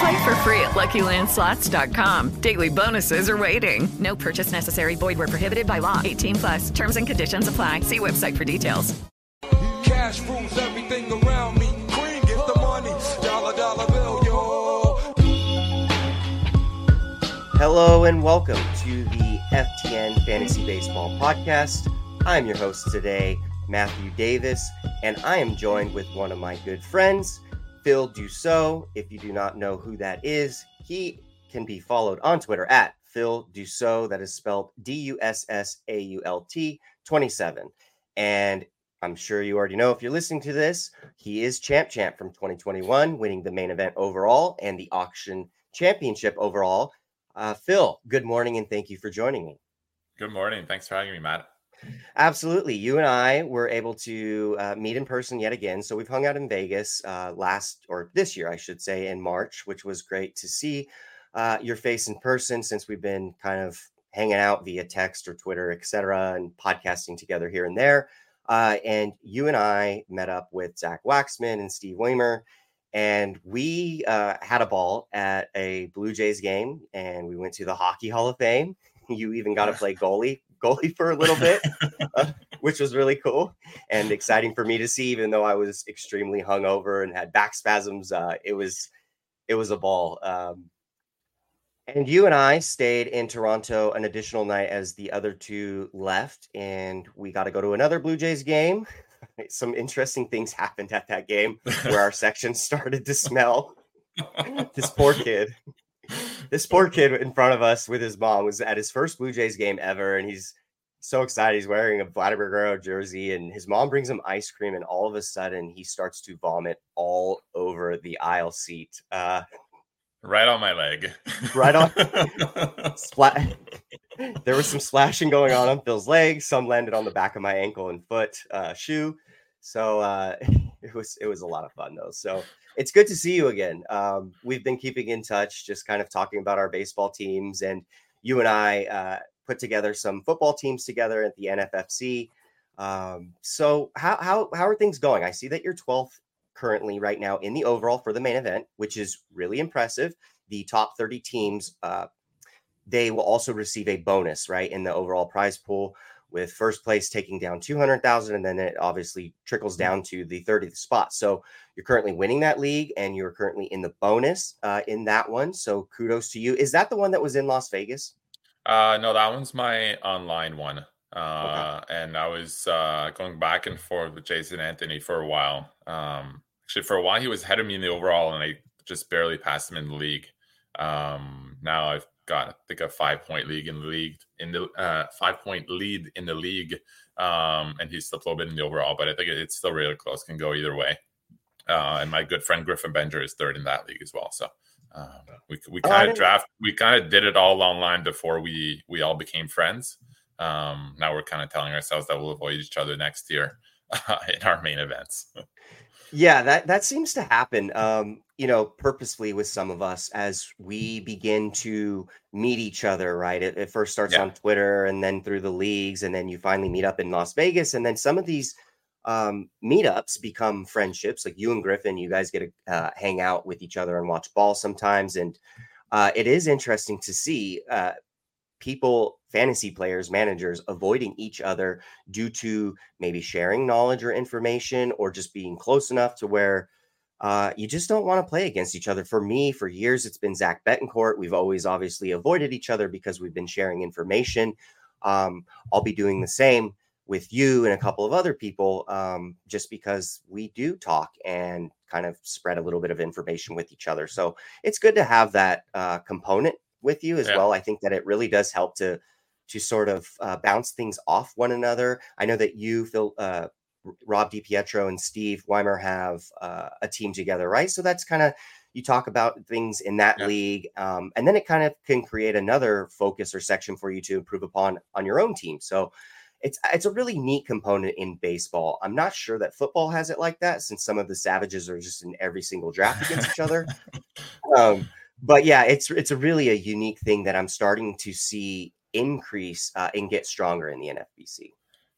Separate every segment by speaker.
Speaker 1: Play for free at LuckyLandSlots.com. Daily bonuses are waiting. No purchase necessary. Void where prohibited by law. 18 plus. Terms and conditions apply. See website for details.
Speaker 2: Cash rules everything around me. Queen get the money. Dollar dollar bill, yo.
Speaker 3: Hello and welcome to the FTN Fantasy Baseball Podcast. I'm your host today, Matthew Davis, and I am joined with one of my good friends, Phil Dussault. If you do not know who that is, he can be followed on Twitter at Phil Dussault. That is spelled D U S S A U L T 27. And I'm sure you already know if you're listening to this, he is Champ Champ from 2021, winning the main event overall and the auction championship overall. Uh, Phil, good morning and thank you for joining me.
Speaker 4: Good morning. Thanks for having me, Matt.
Speaker 3: Absolutely. You and I were able to uh, meet in person yet again. So we've hung out in Vegas uh, last or this year, I should say, in March, which was great to see uh, your face in person since we've been kind of hanging out via text or Twitter, etc., and podcasting together here and there. Uh, and you and I met up with Zach Waxman and Steve Weimer, and we uh, had a ball at a Blue Jays game, and we went to the Hockey Hall of Fame. You even got to play goalie goalie for a little bit, uh, which was really cool and exciting for me to see. Even though I was extremely hungover and had back spasms, uh, it was it was a ball. Um, and you and I stayed in Toronto an additional night as the other two left, and we got to go to another Blue Jays game. Some interesting things happened at that game where our section started to smell. this poor kid this poor kid in front of us with his mom was at his first Blue Jays game ever, and he's so excited. He's wearing a Vladimir Guerrero jersey, and his mom brings him ice cream, and all of a sudden he starts to vomit all over the aisle seat. Uh,
Speaker 4: right on my leg.
Speaker 3: right on. Splat. there was some splashing going on on Phil's legs. Some landed on the back of my ankle and foot uh, shoe. So uh, it was it was a lot of fun though. So it's good to see you again. Um, we've been keeping in touch, just kind of talking about our baseball teams, and you and I uh, put together some football teams together at the NFFC. Um, so how how how are things going? I see that you're 12th currently right now in the overall for the main event, which is really impressive. The top 30 teams, uh, they will also receive a bonus right in the overall prize pool with first place taking down 200,000 and then it obviously trickles mm-hmm. down to the 30th spot. So you're currently winning that league and you're currently in the bonus uh, in that one. So kudos to you. Is that the one that was in Las Vegas?
Speaker 4: Uh, no, that one's my online one. Uh, okay. and I was uh, going back and forth with Jason Anthony for a while. Um, actually, for a while, he was ahead of me in the overall, and I just barely passed him in the league. Um, now I've got I think a five point league in the league in the uh, five point lead in the league, um, and he's still a little bit in the overall, but I think it's still really close. Can go either way. Uh, and my good friend Griffin Benger is third in that league as well. So um, we we kind of oh, draft we kind of did it all online before we we all became friends. Um, now we're kind of telling ourselves that we'll avoid each other next year uh, in our main events.
Speaker 3: Yeah, that that seems to happen. Um, you know, purposefully with some of us as we begin to meet each other. Right, it, it first starts yeah. on Twitter, and then through the leagues, and then you finally meet up in Las Vegas, and then some of these um, meetups become friendships. Like you and Griffin, you guys get to uh, hang out with each other and watch ball sometimes, and uh, it is interesting to see uh, people fantasy players, managers avoiding each other due to maybe sharing knowledge or information or just being close enough to where uh, you just don't want to play against each other. For me, for years, it's been Zach Betancourt. We've always obviously avoided each other because we've been sharing information. Um, I'll be doing the same. with you and a couple of other people, um, just because we do talk and kind of spread a little bit of information with each other. So it's good to have that uh, component with you as
Speaker 4: Yeah.
Speaker 3: well. I think that it really does help to to sort of uh, bounce things off one another. I know that you, Phil, uh, Rob DiPietro, and Steve Weimer have uh, a team together, right? So that's kind of you talk about things in that
Speaker 4: Yeah.
Speaker 3: league, um, and then it kind of can create another focus or section for you to improve upon on your own team. So it's it's a really neat component in baseball. I'm not sure that football has it like that, since some of the savages are just in every single draft against each other. Um, but yeah, it's it's a really a unique thing that I'm starting to see increase uh, and get stronger in the NFBC.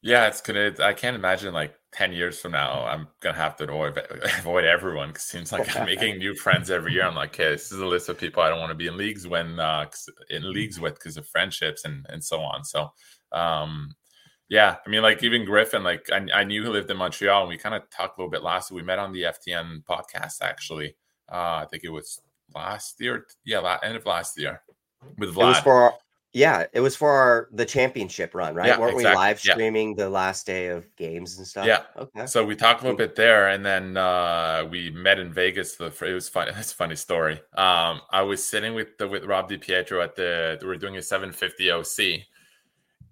Speaker 4: Yeah, it's gonna. I can't imagine like ten years from now, I'm gonna have to avoid avoid everyone because it seems like I'm making new friends every year. I'm like, okay, this is a list of people I don't want to be in leagues when uh, in leagues with because of friendships and and so on. So, um, yeah, I mean, like even Griffin, like I, I knew he lived in Montreal, and we kind of talked a little bit last. We met on the FTN podcast actually. Uh, I think it was last year. Yeah, la- end of last year with Vlad.
Speaker 3: It was for our, yeah, it was for our the championship run, right?
Speaker 4: Yeah,
Speaker 3: Weren't we
Speaker 4: exactly.
Speaker 3: live
Speaker 4: Yeah.
Speaker 3: streaming the last day of games and stuff?
Speaker 4: Yeah.
Speaker 3: Okay.
Speaker 4: So we talked a little bit there, and then uh, we met in Vegas. The it was fun. It's a funny story. Um, I was sitting with the, with Rob DiPietro at the we were doing a 750 OC,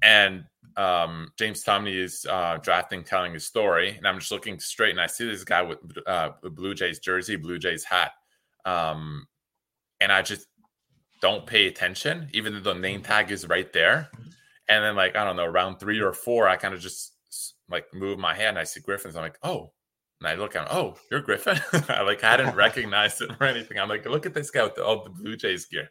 Speaker 4: and um, James Tomney is uh, drafting, telling his story, and I'm just looking straight, and I see this guy with uh, a Blue Jays jersey, Blue Jays hat, um, and I just don't pay attention, even though the name tag is right there. And then, like, I don't know, round three or four, I kind of just like move my hand. I see Griffins. I'm like, oh. And I look at him, oh, you're Griffin. I like hadn't recognized it or anything. I'm like, look at this guy with the, all the Blue Jays gear.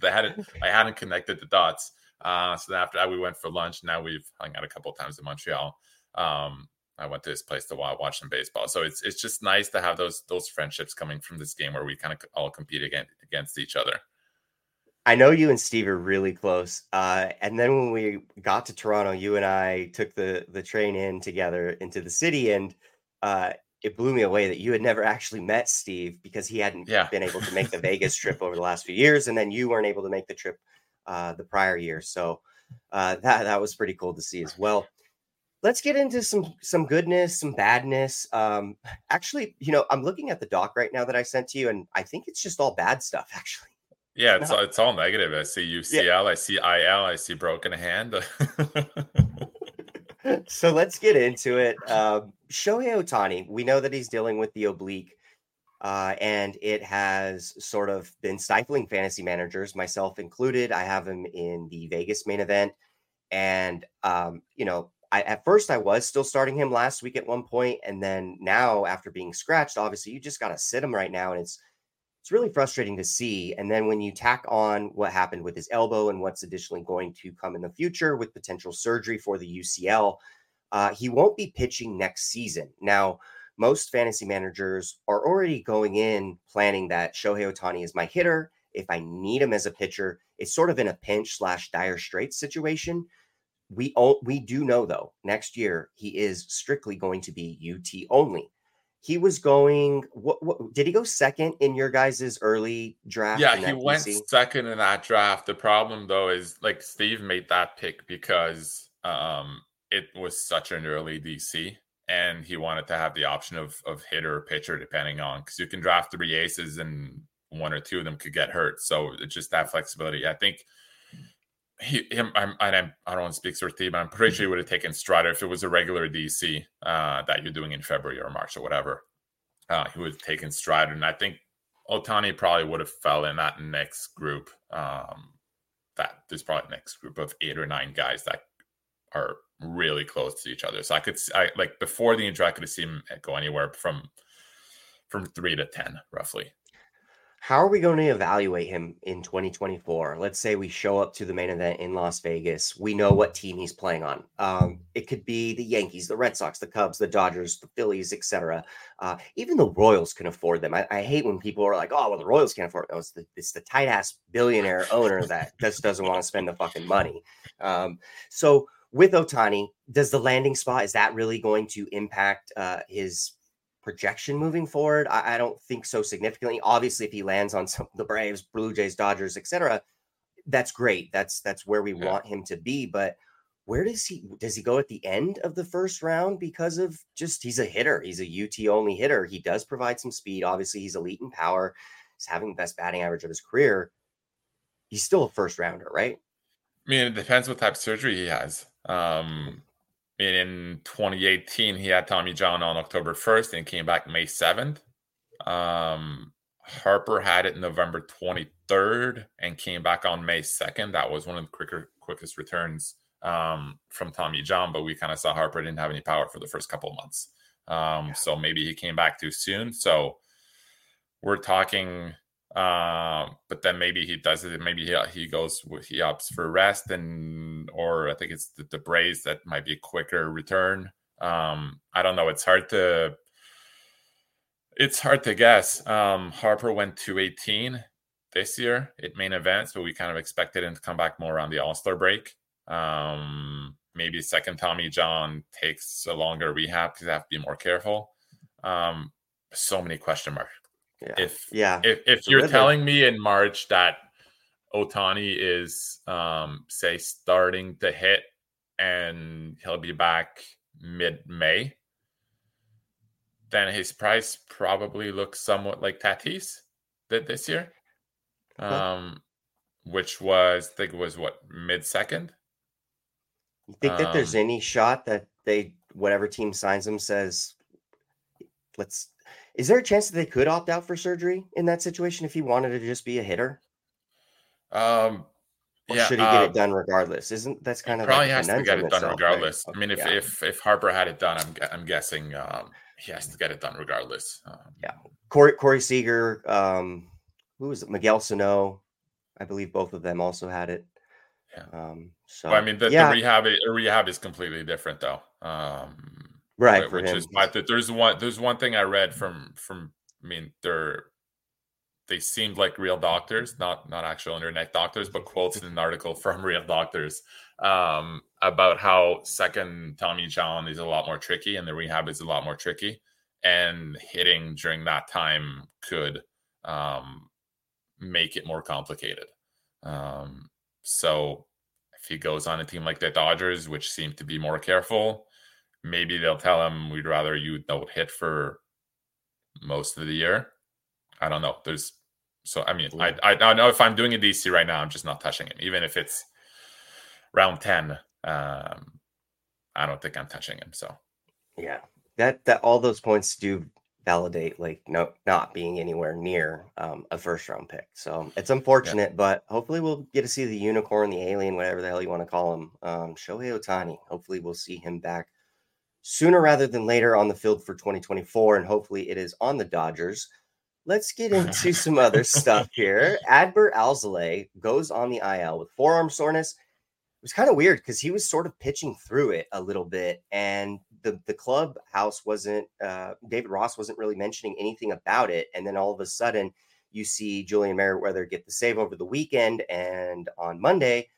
Speaker 4: They hadn't, I hadn't connected the dots. Uh, so then after that, we went for lunch. Now we've hung out a couple times in Montreal. Um, I went to this place to wa- watch some baseball. So it's it's just nice to have those those friendships coming from this game where we kind of all compete against against each other.
Speaker 3: I know you and Steve are really close. Uh, and then when we got to Toronto, you and I took the the train in together into the city, and uh, it blew me away that you had never actually met Steve because he hadn't
Speaker 4: Yeah.
Speaker 3: been able to make the Vegas trip over the last few years, and then you weren't able to make the trip uh, the prior year. So uh, that that was pretty cool to see as well. Let's get into some some goodness, some badness. Um, actually, you know, I'm looking at the doc right now that I sent to you, and I think it's just all bad stuff. Actually.
Speaker 4: Yeah, it's it's all negative. I see UCL, I see IL, I see broken hand.
Speaker 3: so let's get into it. Um, Shohei Ohtani, we know that he's dealing with the oblique, uh, and it has sort of been stifling fantasy managers, myself included. I have him in the Vegas main event, and um, you know, I at first I was still starting him last week at one point, and then now after being scratched, obviously you just got to sit him right now, and it's it's really frustrating to see. And then when you tack on what happened with his elbow and what's additionally going to come in the future with potential surgery for the UCL, uh, he won't be pitching next season. Now, most fantasy managers are already going in planning that Shohei Ohtani is my hitter. If I need him as a pitcher, it's sort of in a pinch slash dire straits situation. We all, we do know though next year he is strictly going to be UT only. He was going. What, what did he go second in your guys' early draft?
Speaker 4: yeah, he went second in that draft. The problem though is like Steve made that pick because um it was such an early DC and he wanted to have the option of of hitter or pitcher depending on because you can draft three aces and one or two of them could get hurt. So it's just that flexibility. I think he him I'm, and I'm I don't want to speak for Steve, but I'm pretty sure he would have taken Strider if it was a regular DC uh, that you're doing in February or March or whatever. Uh, he would have taken Strider, and I think Ohtani probably would have fell in that next group. Um, that there's probably next group of eight or nine guys that are really close to each other. So I could, I like before the injury, I could have seen him go anywhere from from three to ten, roughly.
Speaker 3: How are we going to evaluate him in 2024? Let's say we show up to the main event in Las Vegas. We know what team he's playing on. Um, it could be the Yankees, the Red Sox, the Cubs, the Dodgers, the Phillies, etc. Uh, even the Royals can afford them. I, I hate when people are like, "Oh, well, the Royals can't afford." It. No, it's the it's the tight ass billionaire owner that just doesn't want to spend the fucking money. Um, so with Ohtani, does the landing spot is that really going to impact uh, his projection moving forward? I, I don't think so significantly. Obviously, if he lands on some the Braves, Blue Jays, Dodgers, etc., that's great. That's that's where we
Speaker 4: Yeah.
Speaker 3: want him to be. But where does he does he go at the end of the first round because of just he's a hitter he's a ut only hitter he does provide some speed obviously he's elite in power he's having the best batting average of his career he's still a first rounder right
Speaker 4: i mean it depends what type of surgery he has um mean, in 2018 he had tommy john on october 1st and came back may 7th um harper had it november 23rd and came back on may 2nd that was one of the quicker quickest returns um, from Tommy John, but we kind of saw Harper didn't have any power for the first couple of months. Um, yeah. So maybe he came back too soon. So we're talking, uh, but then maybe he does it. Maybe he, he goes, he opts for rest, and or I think it's the, the Braves that might be a quicker return. Um, I don't know. It's hard to it's hard to guess. Um, Harper went to 18 this year at main event, but we kind of expected him to come back more around the All Star break. Um, maybe second Tommy John takes a longer rehab because they have to be more careful. Um, so many question marks.
Speaker 3: Yeah.
Speaker 4: If
Speaker 3: yeah,
Speaker 4: if, if you're telling me in March that Ohtani is um say starting to hit and he'll be back mid May, then his price probably looks somewhat like Tatis did this year. Um, which was I think it was what mid second.
Speaker 3: You think that there's um, any shot that they whatever team signs him says let's is there a chance that they could opt out for surgery in that situation if he wanted to just be a hitter?
Speaker 4: Um
Speaker 3: or
Speaker 4: yeah,
Speaker 3: should he get uh, it done regardless? Isn't that's kind of
Speaker 4: probably
Speaker 3: like
Speaker 4: has to get it done itself, regardless.
Speaker 3: Right?
Speaker 4: I mean, if,
Speaker 3: yeah.
Speaker 4: if if Harper had it done, I'm I'm guessing um, he has to get it done regardless. Um,
Speaker 3: yeah, Corey Corey Seager, um, who was it? Miguel Sano, I believe both of them also had it.
Speaker 4: Yeah.
Speaker 3: Um, so
Speaker 4: well, I mean, the, yeah. the rehab the rehab is completely different though. Um,
Speaker 3: right.
Speaker 4: Which is my, there's one there's one thing I read from from I mean they're they seemed like real doctors, not not actual internet doctors, but quotes in an article from real doctors um, about how second Tommy John is a lot more tricky and the rehab is a lot more tricky, and hitting during that time could um, make it more complicated. Um, so if he goes on a team like the Dodgers, which seem to be more careful, maybe they'll tell him we'd rather you don't hit for most of the year. I don't know. There's so I mean I, I I know if I'm doing a DC right now, I'm just not touching him, even if it's round ten. Um, I don't think I'm touching him. So
Speaker 3: yeah, that that all those points do validate like no not being anywhere near um, a first round pick. So it's unfortunate, yeah. but hopefully we'll get to see the unicorn, the alien, whatever the hell you want to call him, um, Shohei Ohtani. Hopefully we'll see him back sooner rather than later on the field for 2024, and hopefully it is on the Dodgers. Let's get into some other stuff here. Adbert Alzolay goes on the IL with forearm soreness. It was kind of weird because he was sort of pitching through it a little bit, and the the clubhouse wasn't uh, David Ross wasn't really mentioning anything about it, and then all of a sudden you see Julian Merryweather get the save over the weekend, and on Monday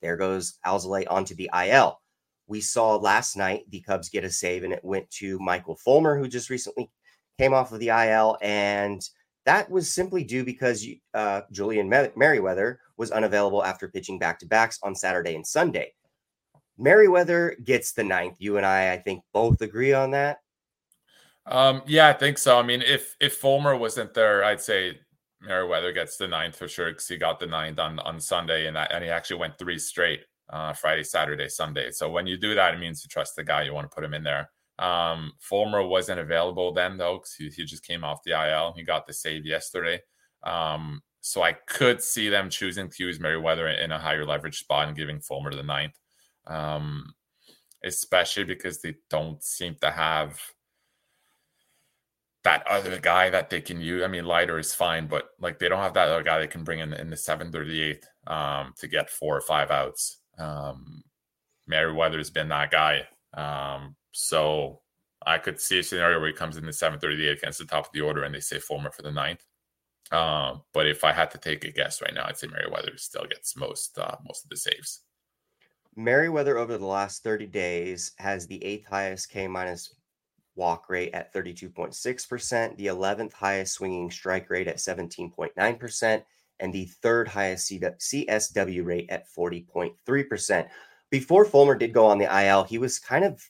Speaker 3: there goes Alzolay onto the IL. We saw last night the Cubs get a save, and it went to Michael Fulmer, who just recently came off of the IL, and that was simply due because uh, Julian Merryweather was unavailable after pitching back to backs on Saturday and Sunday. Merryweather gets the ninth. You and I, I think, both agree on that.
Speaker 4: Um, yeah, I think so. I mean, if if Fulmer wasn't there, I'd say Merryweather gets the ninth for sure because he got the ninth on on Sunday, and and he actually went three straight uh, Friday, Saturday, Sunday. So when you do that, it means you trust the guy. You want to put him in there. Um, Fulmer wasn't available then though because he, he just came off the IL. He got the save yesterday. Um, so I could see them choosing to use Merryweather in a higher leverage spot and giving Fulmer the ninth um, especially because they don't seem to have that other guy that they can use. I mean, Leiter is fine, but like they don't have that other guy they can bring in in the 738 um, to get four or five outs. Um, Merryweather's been that guy. Um, so I could see a scenario where he comes in the 738 against the top of the order and they say Fulmer for the ninth. Uh, but if I had to take a guess right now, I'd say Merryweather still gets most uh, most of the saves.
Speaker 3: Merryweather over the last 30 days has the eighth highest K minus walk rate at 32.6%, the 11th highest swinging strike rate at 17.9%, and the third highest CSW rate at 40.3%. before Fulmer did go on the IL, he was kind of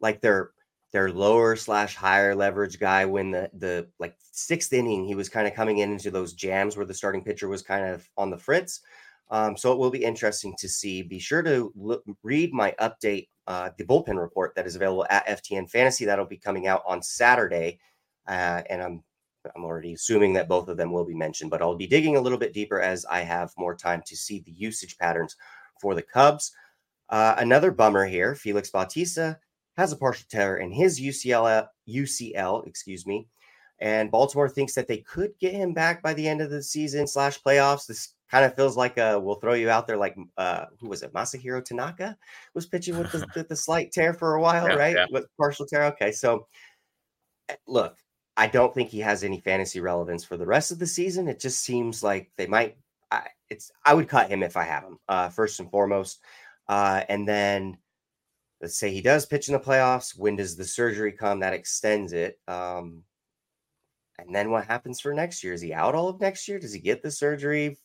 Speaker 3: like their their lower slash higher leverage guy when the the like sixth inning he was kind of coming in into those jams where the starting pitcher was kind of on the fritz. Um, so it will be interesting to see. Be sure to look, read my update, uh, the bullpen report that is available at FTN Fantasy. That'll be coming out on Saturday, uh, and I'm I'm already assuming that both of them will be mentioned, but I'll be digging a little bit deeper as I have more time to see the usage patterns for the Cubs. Uh, another bummer here: Felix Bautista has a partial tear in his UCL, UCL, excuse me, and Baltimore thinks that they could get him back by the end of the season slash playoffs. This kind of feels like uh, we'll throw you out there like uh, who was it? Masahiro Tanaka was pitching with the, with the slight tear for a while, yeah, right? Yeah. With partial tear. Okay, so eh, look, I don't think he has any fantasy relevance for the rest of the season. It just seems like they might. I, it's I would cut him if I have him uh, first and foremost, uh, and then let's say he does pitch in the playoffs. When does the surgery come? That extends it. Um, and then what happens for next year? Is he out all of next year? Does he get the surgery?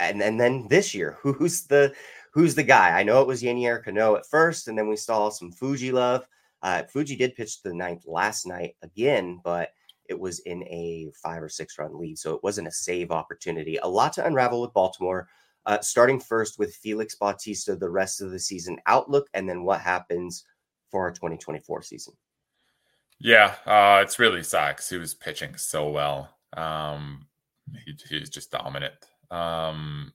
Speaker 3: And, and then this year, who's the who's the guy? I know it was Yennier Cano at first, and then we saw some Fuji love. Uh, Fuji did pitch the ninth last night again, but it was in a five or six run lead, so it wasn't a save opportunity. A lot to unravel with Baltimore. Uh, starting first with Felix Bautista, the rest of the season outlook, and then what happens for our 2024 season.
Speaker 4: Yeah, uh, it's really sucks. He was pitching so well. Um, he, he was just dominant. Um,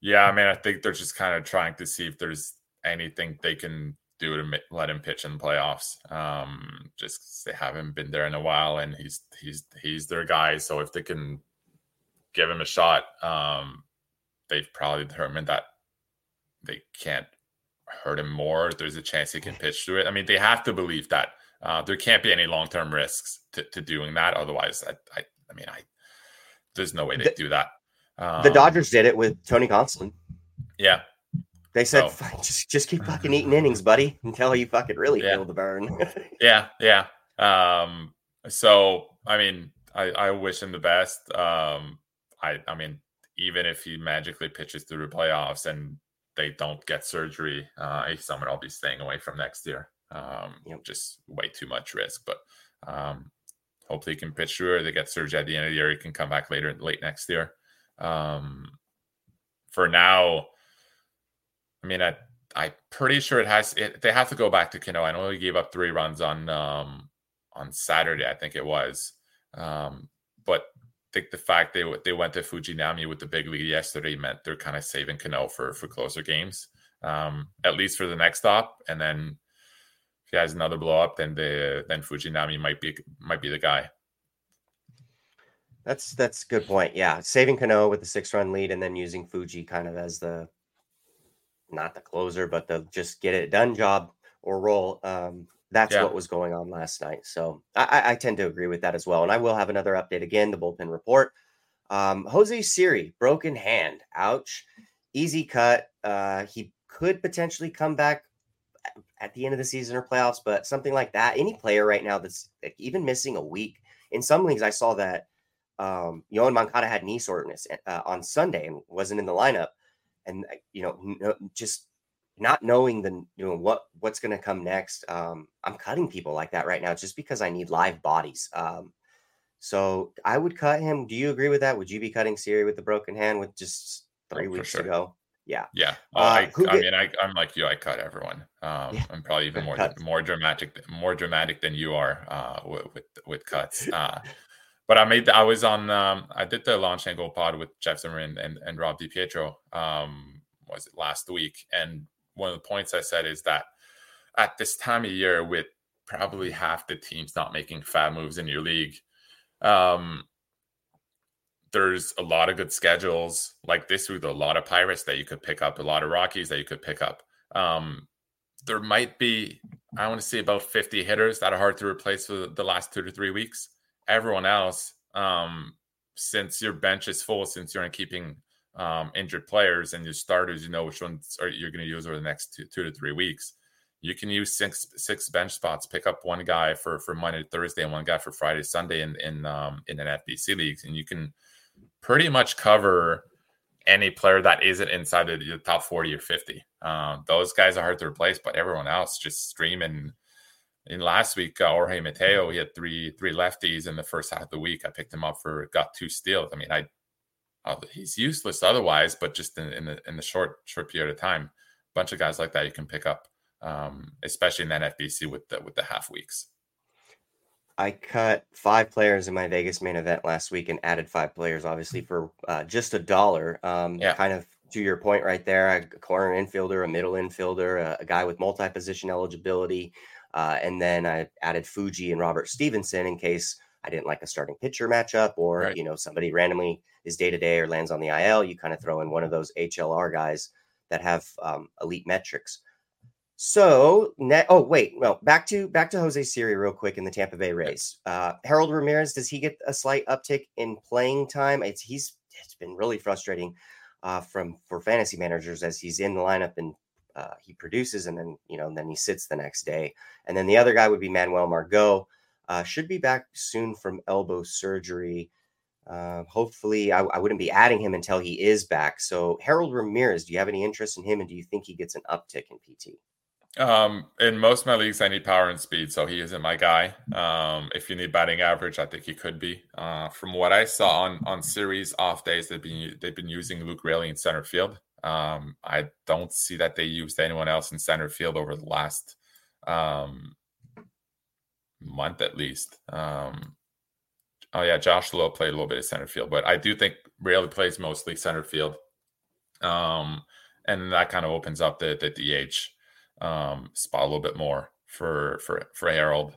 Speaker 4: yeah, I mean, I think they're just kind of trying to see if there's anything they can do to let him pitch in the playoffs. Um, just they haven't been there in a while, and he's he's he's their guy. So if they can give him a shot, um, they've probably determined that they can't hurt him more. There's a chance he can pitch through it. I mean, they have to believe that uh, there can't be any long term risks to, to, doing that. Otherwise, I, I, I mean, I there's no way they do that.
Speaker 3: Um, the Dodgers did it with Tony Gonsolin.
Speaker 4: Yeah,
Speaker 3: they said, so, just just keep fucking eating innings, buddy, until you fucking really yeah. feel the burn.
Speaker 4: yeah, yeah. Um, so I mean, I, I wish him the best. Um, I I mean, even if he magically pitches through the playoffs and they don't get surgery, uh, he's someone I'll be staying away from next year. Um, know, just way too much risk. But um, hopefully he can pitch through, or they get surgery at the end of the year. He can come back later, late next year. Um, for now, mean, I I'm pretty sure it has. It, they have to go back to Cano. I know he gave up three runs on um, on Saturday. I think it was. Um, but think the fact they they went to Fujinami with the big lead yesterday meant they're kind of saving Cano for for closer games, um, at least for the next stop. And then if he has another blow up, then the then Fujinami might be might be the guy.
Speaker 3: That's that's a good point. Yeah, saving Cano with the six run lead, and then using Fuji kind of as the not the closer, but the just get it done job or role. Um, that's yeah. what was going on last night. So I, I, tend to agree with that as well. And I will have another update again, the bullpen report. Um, Jose Siri, broken hand. Ouch. Easy cut. Uh, he could potentially come back at the end of the season or playoffs, but something like that. Any player right now that's even missing a week. In some leagues, I saw that um, Yoan Moncada had knee soreness uh, on Sunday and wasn't in the lineup. And, uh, you know, just not knowing the you know what what's going to come next um i'm cutting people like that right now just because i need live bodies um so i would cut him. Do you agree with that? Would you be cutting siri with the broken hand with just oh, three oh, weeks sure. to go? Yeah.
Speaker 4: Yeah. Uh, I, I get, mean I, i'm like you i cut everyone um yeah, i'm probably even more more dramatic more dramatic than you are uh with with, with cuts uh but I made the, I was on um I did the launch angle pod with Jeff Zimmerman and, and Rob DiPietro um was it last week and one of the points I said is that at this time of year, with probably half the teams not making fab moves in your league, um, there's a lot of good schedules like this with a lot of Pirates that you could pick up, a lot of Rockies that you could pick up. Um, there might be, I want to say, about 50 hitters that are hard to replace for the last two to three weeks. Everyone else, um, since your bench is full, since you're keeping um, injured players and your starters, you know which ones are you're going to use over the next two, two to three weeks. You can use six six bench spots. Pick up one guy for for Monday, Thursday, and one guy for Friday, Sunday in in um, in an FBC leagues, and you can pretty much cover any player that isn't inside the, the top 40 or 50. Um, those guys are hard to replace, but everyone else just streaming. In last week, uh, Jorge Mateo, he had three three lefties in the first half of the week. I picked him up for got two steals. I mean, I uh, he's useless otherwise, but just in, in the in the short short period of time, a bunch of guys like that you can pick up, um, especially in that FBC with the with the half weeks.
Speaker 3: I cut five players in my Vegas main event last week and added five players, obviously for uh, just a dollar. Um,
Speaker 4: Yeah.
Speaker 3: Kind of to your point right there, a corner infielder, a middle infielder, a, a guy with multi-position eligibility, uh, and then I added Fuji and Robert Stephenson in case I didn't like a starting pitcher matchup, or
Speaker 4: Right.
Speaker 3: you know somebody randomly is day to day or lands on the IL. You kind of throw in one of those HLR guys that have um, elite metrics. So, oh wait, no, back to back to Jose Siri real quick in the Tampa Bay Rays. Uh, Harold Ramirez, does he get a slight uptick in playing time? It's he's it's been really frustrating uh, from for fantasy managers as he's in the lineup and uh, he produces and then you know and then he sits the next day. And then the other guy would be Manuel Margot. Uh, should be back soon from elbow surgery. Uh, hopefully, I, I wouldn't be adding him until he is back. So, Harold Ramirez, do you have any interest in him, and do you think he gets an uptick in PT?
Speaker 4: Um, in most of my leagues, I need power and speed, so he isn't my guy. Um, if you need batting average, I think he could be. Uh, from what I saw on on Siri's off days, they've been they've been using Luke Raley in center field. Um, I don't see that they used anyone else in center field over the last um, month at least. Um, oh yeah, Josh Lowe played a little bit of center field, but I do think Raley plays mostly center field. Um, and that kind of opens up the the DH um, spot a little bit more for for for Harold.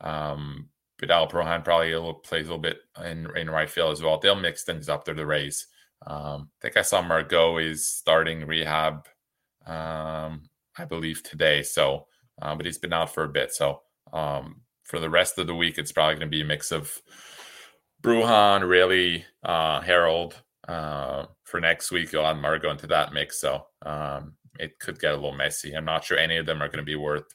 Speaker 4: Um, Vidal Bruján probably a little, plays a little bit in in right field as well. They'll mix things up. They're the Rays. Um, I think I saw Margot is starting rehab, um, I believe today. So, uh, but he's been out for a bit. So, um, for the rest of the week, it's probably going to be a mix of Bruján, Raley, uh, Harold. Uh, for next week, you'll add Margot into that mix. So, um, it could get a little messy. I'm not sure any of them are going to be worth.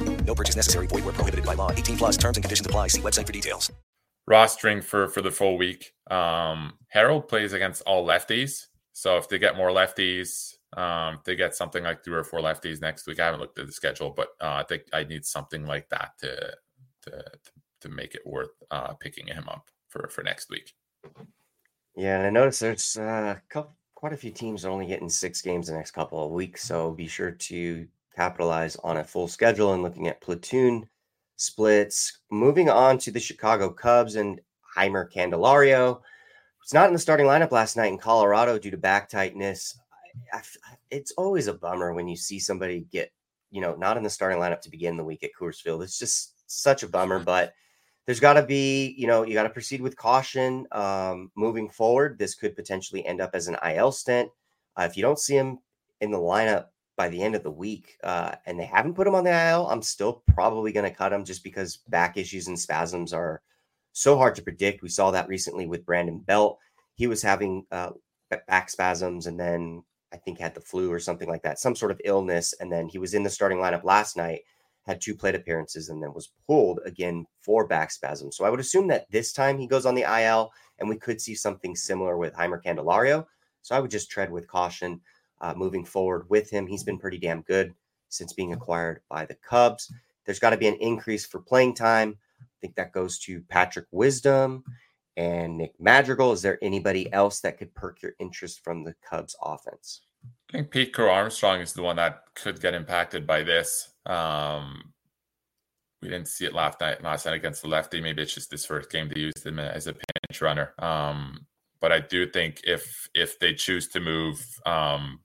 Speaker 5: No purchase necessary. Void where prohibited by law. 18 plus terms and conditions apply. See website for details.
Speaker 4: rostering for for the full week. Um, Harold plays against all lefties, so if they get more lefties, um, if they get something like three or four lefties next week. I haven't looked at the schedule, but uh, I think I need something like that to to to make it worth uh, picking him up for for next week.
Speaker 3: Yeah, and I noticed there's uh, couple, quite a few teams are only getting six games the next couple of weeks. So be sure to capitalize on a full schedule and looking at platoon splits. Moving on to the Chicago Cubs and Jeimer Candelario. It's not in the starting lineup last night in Colorado due to back tightness. I- I it's always a bummer when you see somebody get, you know, not in the starting lineup to begin the week at Coors Field. It's just such a bummer, but there's got to be, you know, you got to proceed with caution um, moving forward. This could potentially end up as an IL stint. Uh, if you don't see him in the lineup by the end of the week uh, and they haven't put him on the IL, I'm still probably going to cut him just because back issues and spasms are so hard to predict. We saw that recently with Brandon Belt. He was having uh, back spasms and then I think had the flu or something like that, some sort of illness. And then he was in the starting lineup last night had two plate appearances and then was pulled again for back spasms. So I would assume that this time he goes on the IL and we could see something similar with Jeimer Candelario. So I would just tread with caution uh, moving forward with him. He's been pretty damn good since being acquired by the Cubs. There's got to be an increase for playing time. I think that goes to Patrick Wisdom and Nick Madrigal. Is there anybody else that could perk your interest from the Cubs offense?
Speaker 4: I think Pete Crow Armstrong is the one that could get impacted by this. Um, we didn't see it last night. Last night against the lefty. Maybe it's just this first game they used him as a pinch runner. Um, but I do think if if they choose to move um,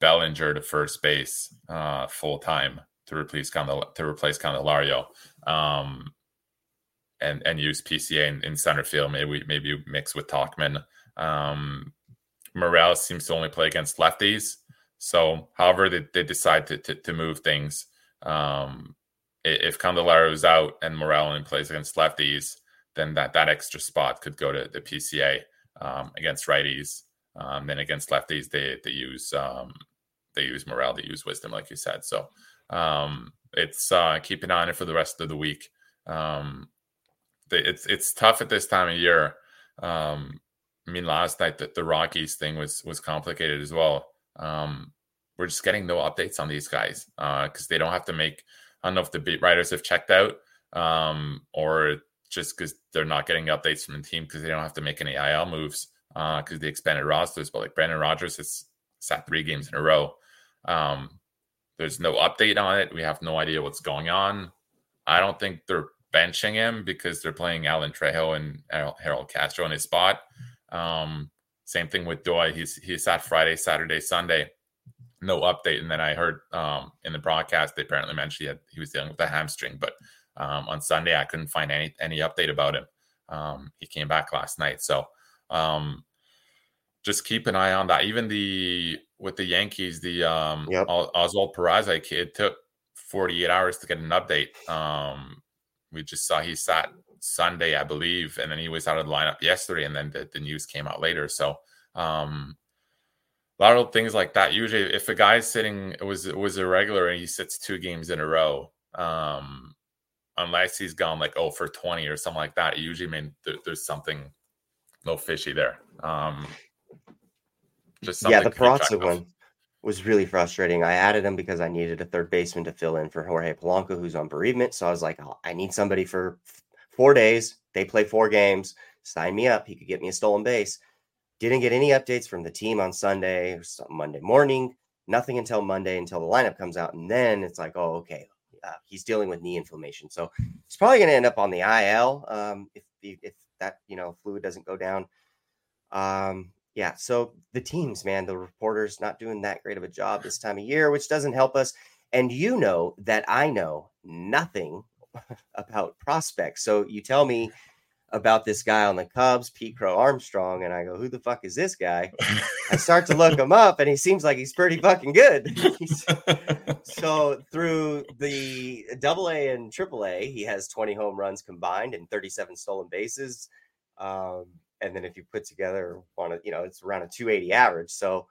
Speaker 4: Bellinger to first base uh, full time to replace Candel- to replace Candelario, um, and and use PCA in, in center field, maybe maybe mix with Tauchman. Um, Morales seems to only play against lefties. So, however they, they decide to, to, to move things, um, if Candelario is out and Moreland plays against lefties, then that that extra spot could go to the PCA um, against righties. Um, then against lefties, they they use um, they use Morel, they use Wisdom, like you said. So um, it's uh, on it for the rest of the week. Um, it's it's tough at this time of year. Um, I mean, last night the, the Rockies thing was was complicated as well. Um, we're just getting no updates on these guys because uh, they don't have to make. I don't know if the beat writers have checked out um, or just because they're not getting updates from the team because they don't have to make any IL moves because uh, they expanded rosters. But like Brendan Rodgers has sat three games in a row. Um, there's no update on it. We have no idea what's going on. I don't think they're benching him because they're playing Alan Trejo and Harold Castro in his spot. Um, same thing with Doyle. He's he sat Friday, Saturday, Sunday. No update. And then I heard um, in the broadcast they apparently mentioned he, had, he was dealing with a hamstring, but um, on Sunday I couldn't find any any update about him. Um, he came back last night, so um, just keep an eye on that. Even the with the Yankees, the um, yep. Oswald Peraza, it took 48 hours to get an update. Um, we just saw he sat Sunday, I believe, and then he was out of the lineup yesterday, and then the, the news came out later. So um, a lot of things like that. Usually, if a guy's sitting, it was it was irregular, and he sits two games in a row, um, unless he's gone like oh for 20 or something like that, it usually mean there, there's something a little fishy there. Um,
Speaker 3: just yeah, the Peraza one was really frustrating. I added him because I needed a third baseman to fill in for Jorge Polanco, who's on bereavement. So I was like, oh, I need somebody for four days. They play four games. Sign me up. He could get me a stolen base. Didn't get any updates from the team on Sunday or Monday morning. Nothing until Monday until the lineup comes out, and then it's like, oh, okay, uh, he's dealing with knee inflammation, so he's probably going to end up on the IL um, if if that you know fluid doesn't go down. Um, yeah, so the teams, man, the reporters not doing that great of a job this time of year, which doesn't help us. And you know that I know nothing about prospects. So you tell me about this guy on the Cubs, Pete Crow Armstrong, and I go, "Who the fuck is this guy?" I start to look him up, and he seems like he's pretty fucking good. so through the Double A and Triple A, he has 20 home runs combined and 37 stolen bases. Um, and then if you put together on a, you know, it's around a 280 average. So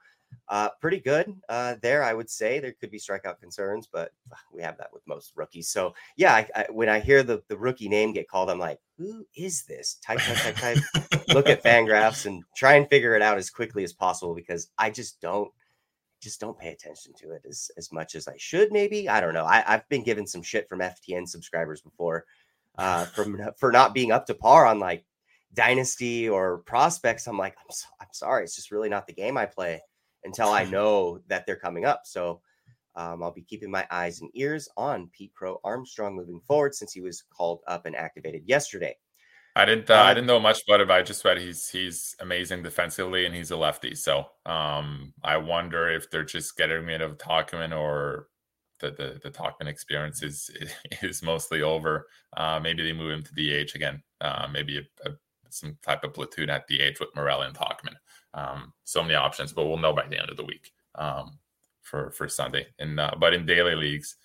Speaker 3: uh, pretty good uh, there, I would say. There could be strikeout concerns, but we have that with most rookies. So yeah, I, I, when I hear the, the rookie name get called, I'm like, who is this? Type, type, type, type. Look at fan Fangraphs and try and figure it out as quickly as possible because I just don't just don't pay attention to it as, as much as I should. Maybe I don't know. I, I've been given some shit from FTN subscribers before uh, from for not being up to par on like dynasty or prospects, I'm like, I'm, so, I'm sorry, it's just really not the game I play until I know that they're coming up. So um, I'll be keeping my eyes and ears on Pete Crow Armstrong moving forward since he was called up and activated yesterday.
Speaker 4: I didn't. Uh, uh, I didn't know much about him. I just read he's he's amazing defensively and he's a lefty. So um, I wonder if they're just getting rid of Tauchman or the the, the Tauchman experience is is mostly over. Uh, maybe they move him to DH again. Uh, maybe a, a some type of platoon at DH with Morel and Tauchman. Um, so many options, but we'll know by the end of the week um, for for Sunday. And uh, but in daily leagues,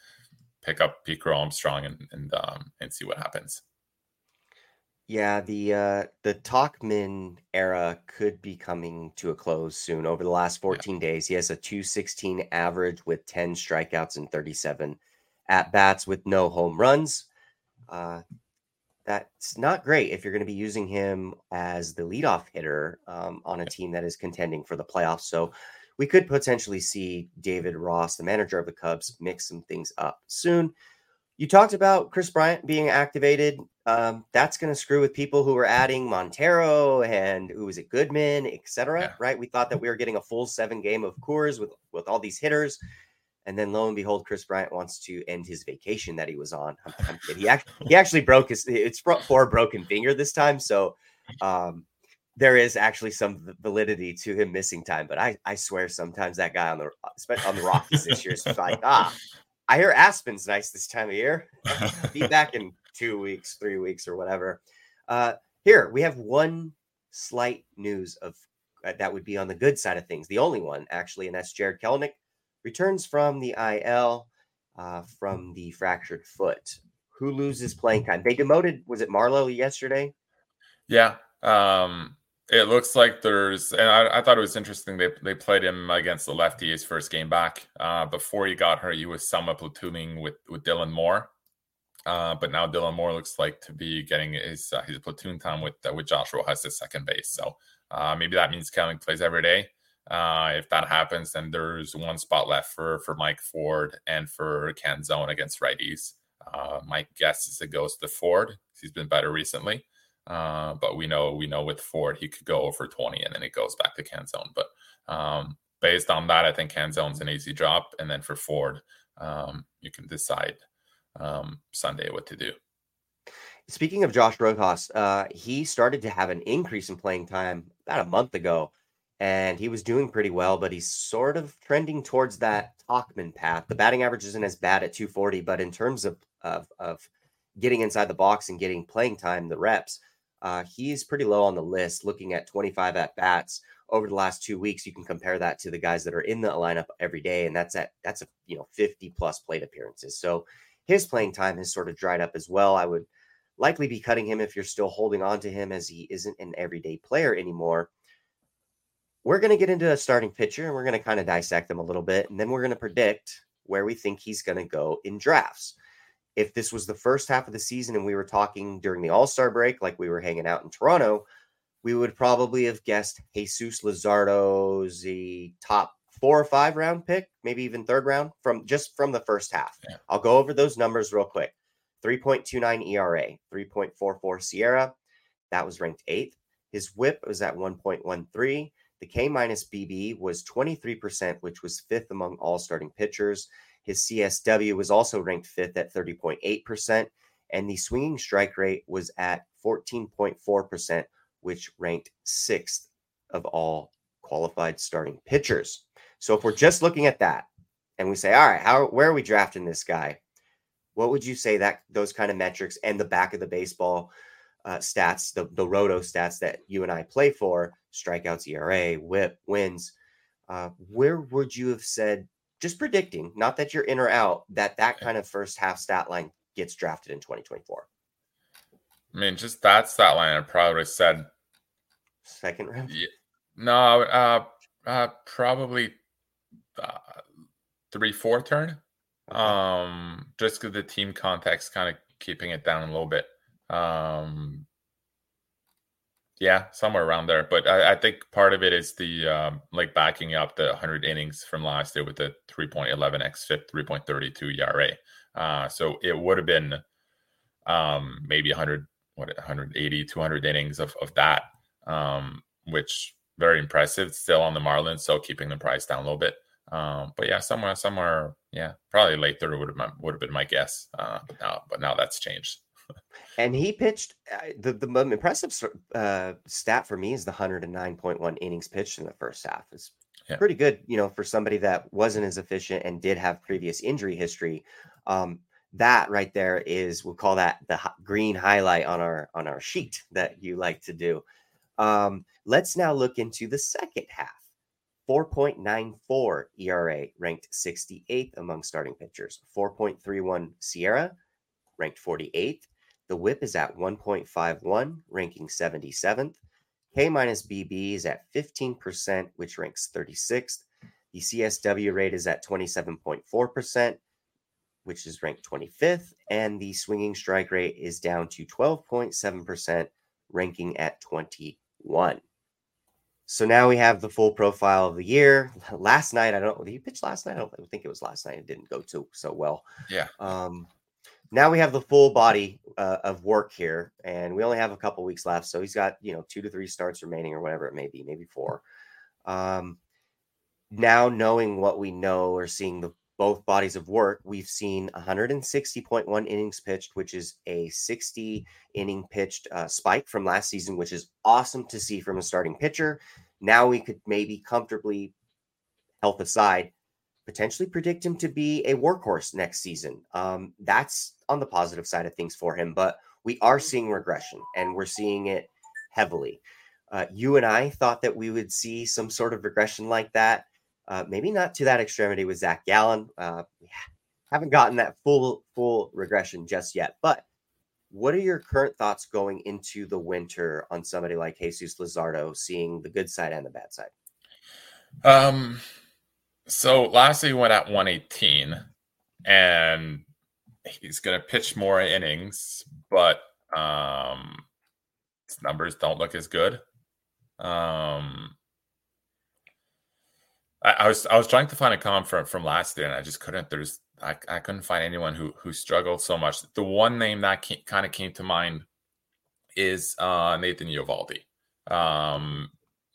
Speaker 4: pick up Crow Armstrong and and um, and see what happens.
Speaker 3: Yeah, the uh, the Tauchman era could be coming to a close soon. Over the last 14 yeah. days, he has a 216 average with 10 strikeouts and 37 at bats with no home runs. Uh, that's not great if you're going to be using him as the leadoff hitter um, on a team that is contending for the playoffs. So we could potentially see David Ross, the manager of the Cubs, mix some things up soon. You talked about Kris Bryant being activated. Um, that's going to screw with people who are adding Montero and who is it, Goodman, etc. Yeah. Right? We thought that we were getting a full seven game of Coors with with all these hitters. And then lo and behold, Kris Bryant wants to end his vacation that he was on. he actually he actually broke his it's for a broken finger this time. So um, there is actually some validity to him missing time. But I I swear sometimes that guy on the on the Rockies this year is like ah I hear Aspen's nice this time of year. Be back in two weeks, three weeks, or whatever. Uh, here we have one slight news of uh, that would be on the good side of things. The only one actually, and that's Jarred Kelenic returns from the IL uh, from the fractured foot. Who loses playing time? They demoted, was it Marlowe yesterday?
Speaker 4: Yeah. Um, it looks like there's, and I, I, thought it was interesting. They they played him against the lefty his first game back. Uh, before he got hurt, he was somewhat platooning with with Dylan Moore. Uh, but now Dylan Moore looks like to be getting his uh, his platoon time with uh, with Josh Rojas at second base. So uh, maybe that means Kelly plays every day. Uh, if that happens, then there's one spot left for for Mike Ford and for Canzone against righties. Uh, my guess is it goes to Ford. He's been better recently. Uh, but we know we know with Ford he could go over 20 and then it goes back to Canzone. But um, based on that, I think Canzone's an easy drop. And then for Ford, um, you can decide um, Sunday what to do.
Speaker 3: Speaking of Josh Rojas, uh, he started to have an increase in playing time about a month ago, and he was doing pretty well, but he's sort of trending towards that Tauchman path. The batting average isn't as bad at 240, but in terms of of, of getting inside the box and getting playing time, the reps, uh, he's pretty low on the list. Looking at 25 at bats over the last two weeks, you can compare that to the guys that are in the lineup every day, and that's at that's a you know 50 plus plate appearances. So his playing time has sort of dried up as well. I would likely be cutting him if you're still holding on to him as he isn't an everyday player anymore. We're going to get into a starting pitcher and we're going to kind of dissect them a little bit, and then we're going to predict where we think he's going to go in drafts. If this was the first half of the season and we were talking during the All Star break, like we were hanging out in Toronto, we would probably have guessed Jesús Luzardo's the top four or five round pick, maybe even third round from just from the first half. Yeah. I'll go over those numbers real quick 3.29 ERA, 3.44 SIERA. That was ranked eighth. His whip was at 1.13. The K minus BB was 23%, which was fifth among all starting pitchers. His CSW was also ranked fifth at 30.8%. And the swinging strike rate was at 14.4%, which ranked sixth of all qualified starting pitchers. So if we're just looking at that and we say, all right, how where are we drafting this guy? What would you say that those kind of metrics and the back of the baseball uh, stats, the, the roto stats that you and I play for, strikeouts, ERA, whip, wins, uh, where would you have said, just predicting, not that you're in or out, that that kind of first half stat line gets drafted in 2024?
Speaker 4: I mean, just that stat line, I probably said
Speaker 3: second round.
Speaker 4: Yeah, no, uh, uh, probably uh, three four turn. Um, just because the team context kind of keeping it down a little bit. Um, yeah, somewhere around there. But I, I think part of it is the um, like backing up the 100 innings from last year with the 3.11 xFIP, 3.32 ERA. Uh, so it would have been um, maybe 100, what 180, 200 innings of of that, um, which very impressive. Still on the Marlins, so keeping the price down a little bit. Um, but yeah, somewhere, somewhere, yeah, probably late third would have would have been my guess. Uh, but now, but now that's changed.
Speaker 3: And he pitched uh, the the most impressive uh, stat for me is the 109.1 innings pitched in the first half. It's yeah. pretty good, you know, for somebody that wasn't as efficient and did have previous injury history. Um, that right there is we'll call that the green highlight on our on our sheet that you like to do. Um, let's now look into the second half. 4.94 ERA, ranked 68th among starting pitchers. 4.31 SIERA ranked 48th. The whip is at 1.51, ranking 77th. K minus BB is at 15%, which ranks 36th. The CSW rate is at 27.4%, which is ranked 25th. And the swinging strike rate is down to 12.7%, ranking at 21. So now we have the full profile of the year. Last night, I don't. Did he pitch last night? I don't think it was last night. It didn't go too so well.
Speaker 4: Yeah.
Speaker 3: Um, now we have the full body uh, of work here, and we only have a couple weeks left. So he's got you know two to three starts remaining, or whatever it may be, maybe four. Um, now knowing what we know, or seeing the both bodies of work, we've seen 160.1 innings pitched, which is a 60 inning pitched uh, spike from last season, which is awesome to see from a starting pitcher. Now we could maybe comfortably, health aside, potentially predict him to be a workhorse next season. Um, that's on the positive side of things for him, but we are seeing regression and we're seeing it heavily. Uh, you and I thought that we would see some sort of regression like that Uh, maybe not to that extremity with Zach Gallen. Uh, we haven't gotten that full full regression just yet. But what are your current thoughts going into the winter on somebody like Jesús Luzardo, seeing the good side and the bad side?
Speaker 4: Um, so last he went at 118, and he's going to pitch more innings, but um, his numbers don't look as good. Um, I, I, was I was trying to find a comment from from last year, and I just couldn't. There's I, I couldn't find anyone who who struggled so much. The one name that kind of came to mind is uh, Nathan Eovaldi. Um,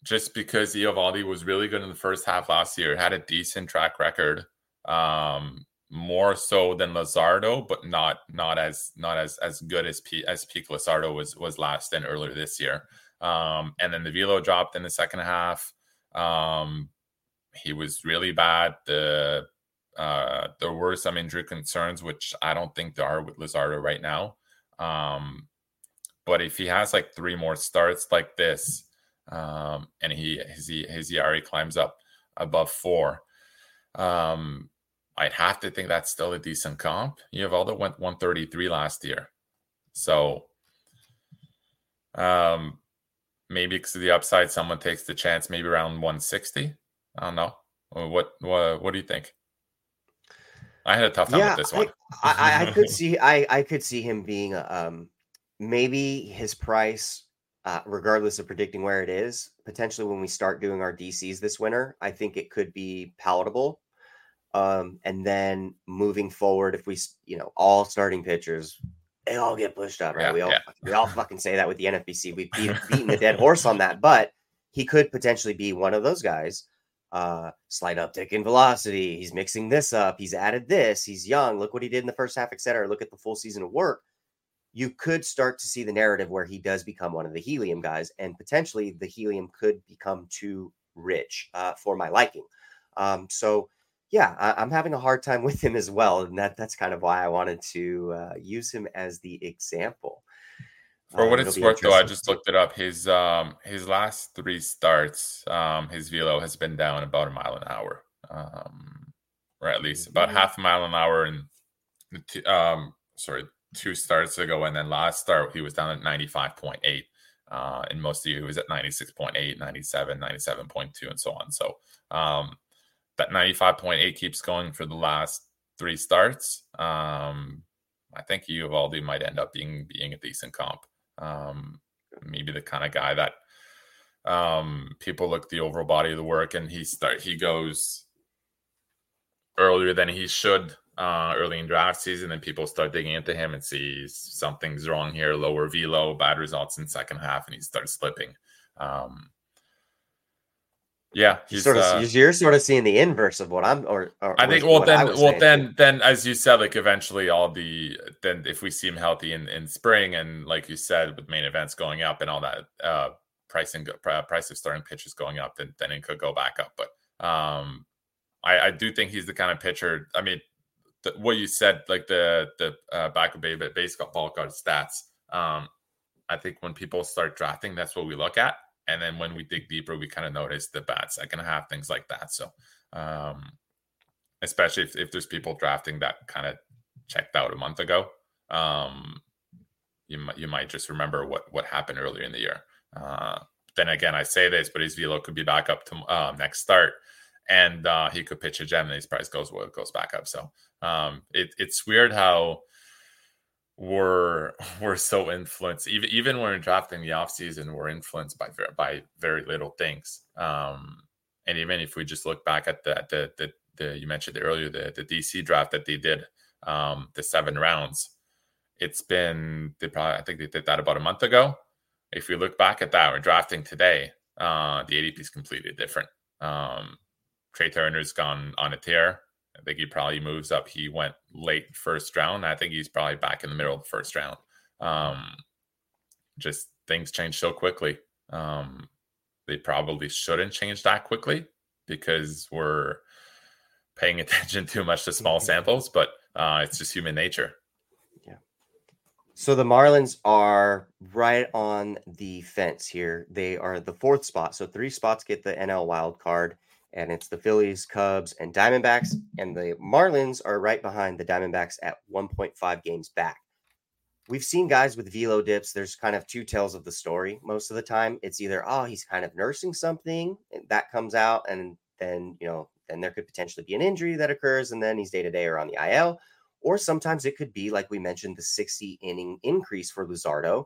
Speaker 4: just because Eovaldi was really good in the first half last year, had a decent track record, um, more so than Luzardo, but not not as not as as good as P, as peak Luzardo was was last and earlier this year. Um, and then the velo dropped in the second half. Um, he was really bad. The uh, there were some injury concerns, which I don't think there are with Luzardo right now. Um, but if he has like three more starts like this, um, and he his he his ERA climbs up above four, um, I'd have to think that's still a decent comp. Eovaldi went 133 last year, so um, maybe because of the upside, someone takes the chance, maybe around 160. I don't know. What what what do you think? I had a tough time
Speaker 3: yeah,
Speaker 4: with this one.
Speaker 3: I, I, I could see I I could see him being um maybe his price uh, regardless of predicting where it is, potentially when we start doing our DCs this winter, I think it could be palatable. Um, and then moving forward, if we, you know, all starting pitchers, they all get pushed up, right?
Speaker 4: Yeah,
Speaker 3: we all
Speaker 4: yeah.
Speaker 3: we all fucking say that with the NFBC. We've beat, beaten the dead horse on that, but he could potentially be one of those guys. Uh, slight uptick in velocity. He's mixing this up. He's added this. He's young. Look what he did in the first half, et cetera. Look at the full season of work you could start to see the narrative where he does become one of the helium guys, and potentially the helium could become too rich uh, for my liking. Um, so, yeah, I, am having a hard time with him as well, and that that's kind of why I wanted to uh, use him as the example.
Speaker 4: For what
Speaker 3: Um,
Speaker 4: it's worth, though, I just looked it up. His um his last three starts, um, his velo has been down about a mile an hour, um, or at least about
Speaker 3: Mhm.
Speaker 4: half a mile an hour. And um, sorry, two starts ago, and then last start he was down at ninety five point eight. Uh, and most of you he was at 96.8, 97, 97.2, and so on. So um, that 95.8 keeps going for the last three starts. Um, I think Eovaldi might end up being being a decent comp. Um, maybe the kind of guy that um, people look the overall body of the work and he start he goes earlier than he should uh, early in draft season, and people start digging into him and see something's wrong here. Lower velo, bad results in second half, and he starts slipping. Um, yeah, he's
Speaker 3: sort of
Speaker 4: uh,
Speaker 3: you're sort of seeing the inverse of what I'm or, or
Speaker 4: I think well then well
Speaker 3: saying.
Speaker 4: then then as you said like eventually all the then if we see him healthy in in spring and like you said with main events going up and all that uh pricing price of starting pitches going up then then it could go back up but um I I do think he's the kind of pitcher I mean the, what you said like the the uh, back of baby baseball card stats um I think when people start drafting that's what we look at. And then when we dig deeper we kind of notice the bad second half things like that. So um especially if, if there's people drafting that kind of checked out a month ago um you might you might just remember what what happened earlier in the year. Uh then again i say this but his velo could be back up to uh, next start and uh he could pitch a gem and his price goes well, goes back up. So um it, it's weird how we're we're so influenced. Even even when we're drafting the offseason we're influenced by by very little things. Um and even if we just look back at the the the, the you mentioned earlier the the dc draft that they did um the seven rounds it's been they probably i think they did that about a month ago. If we look back at that we're drafting today uh the adp is completely different. Um trey turner's gone on a tear I think he probably moves up. He went late first round. I think he's probably back in the middle of the first round. Um, just things change so quickly. Um, they probably shouldn't change that quickly because we're paying attention too much to small samples, but uh, it's just human nature. Yeah.
Speaker 3: So the Marlins are right on the fence here. They are the fourth spot. So three spots get the NL wild card. And it's the Phillies, Cubs, and Diamondbacks. And the Marlins are right behind the Diamondbacks at 1.5 games back. We've seen guys with velo dips. There's kind of two tales of the story most of the time. It's either, oh, he's kind of nursing something, and that comes out, and then, you know, then there could potentially be an injury that occurs, and then he's day to day or on the IL. Or sometimes it could be, like we mentioned, the 60 inning increase for Luzardo.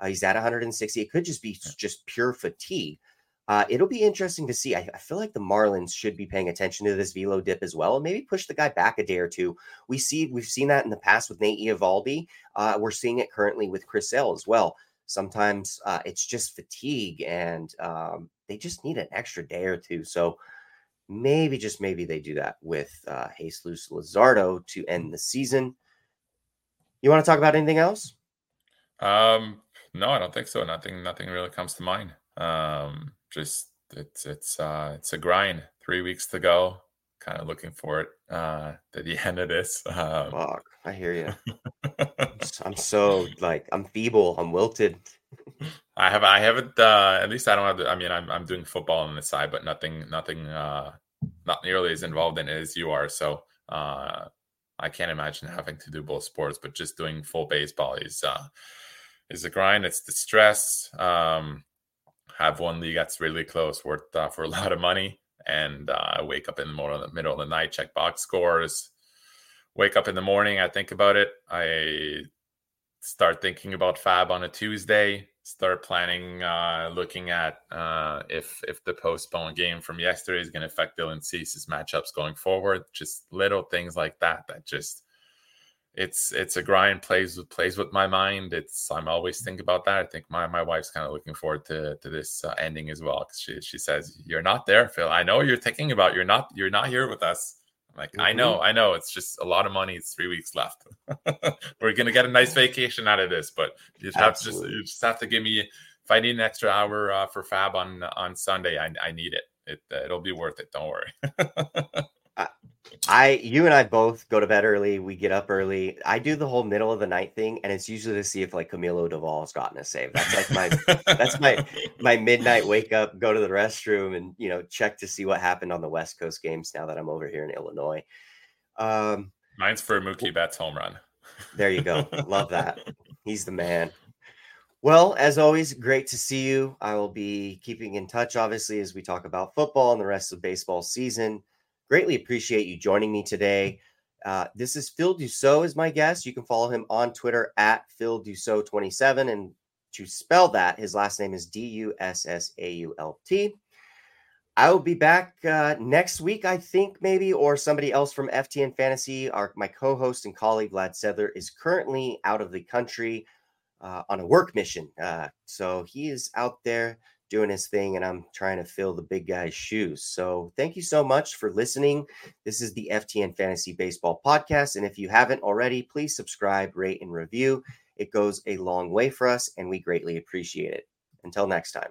Speaker 3: Uh, he's at 160. It could just be just pure fatigue. Uh, it'll be interesting to see. I, I, feel like the Marlins should be paying attention to this velo dip as well, and maybe push the guy back a day or two. We see we've seen that in the past with Nate Eovaldi. Uh, we're seeing it currently with Chris Sale as well. Sometimes uh, it's just fatigue, and um, they just need an extra day or two. So maybe just maybe they do that with uh, Jesús Luzardo to end the season. You want to talk about anything else?
Speaker 4: Um, no, I don't think so. Nothing. Nothing really comes to mind. Um, just it's it's uh it's a grind. Three weeks to go. Kind of looking for it uh to the end of this. Um,
Speaker 3: Fuck, I hear you. I'm so like I'm feeble. I'm wilted.
Speaker 4: I have I haven't uh at least I don't have the, I mean I'm I'm doing football on the side, but nothing nothing uh not nearly as involved in it as you are. So uh I can't imagine having to do both sports, but just doing full baseball is uh is a grind. It's the stress. Um have one league that's really close, worth uh, for a lot of money, and uh, wake up in the middle of the middle of the night, check box scores. Wake up in the morning, I think about it. I start thinking about FAAB on a Tuesday. Start planning, uh, looking at uh, if if the postponed game from yesterday is going to affect Dylan Cease's matchups going forward. Just little things like that that just it's it's a grind plays with plays with my mind. It's i'm always thinking about that. I think my my wife's kind of looking forward to to this uh, ending as well because she, she says you're not there phil. I know you're thinking about. You're not you're not here with us. I'm like mm-hmm. i know i know. It's just a lot of money. It's three weeks left. We're gonna get a nice vacation out of this but you just have to just you just have to give me if i need an extra hour uh, for FAAB on on sunday i, I need it. It uh, it'll be worth it. Don't worry
Speaker 3: I, you and I both go to bed early. We get up early. I do the whole middle of the night thing, and it's usually to see if like Camilo Doval's gotten a save. That's like my, that's my, my midnight wake up, go to the restroom, and you know check to see what happened on the West Coast games. Now that I'm over here in Illinois, um,
Speaker 4: mine's for Mookie Betts home run.
Speaker 3: There you go. Love that. He's the man. Well, as always, great to see you. I will be keeping in touch, obviously, as we talk about football and the rest of baseball season. Greatly appreciate you joining me today. Uh, this is Phil Dussault is my guest. You can follow him on Twitter at Phil Dussault27. And to spell that, his last name is D U S S A U L T. I will be back uh, next week, I think, maybe, or somebody else from FTN Fantasy. Our my co-host and colleague Vlad Sedler is currently out of the country uh, on a work mission, uh, so he is out there doing his thing and I'm trying to fill the big guy's shoes. So thank you so much for listening. This is the FTN Fantasy Baseball Podcast. And if you haven't already, please subscribe, rate, and review. It goes a long way for us and we greatly appreciate it. Until next time.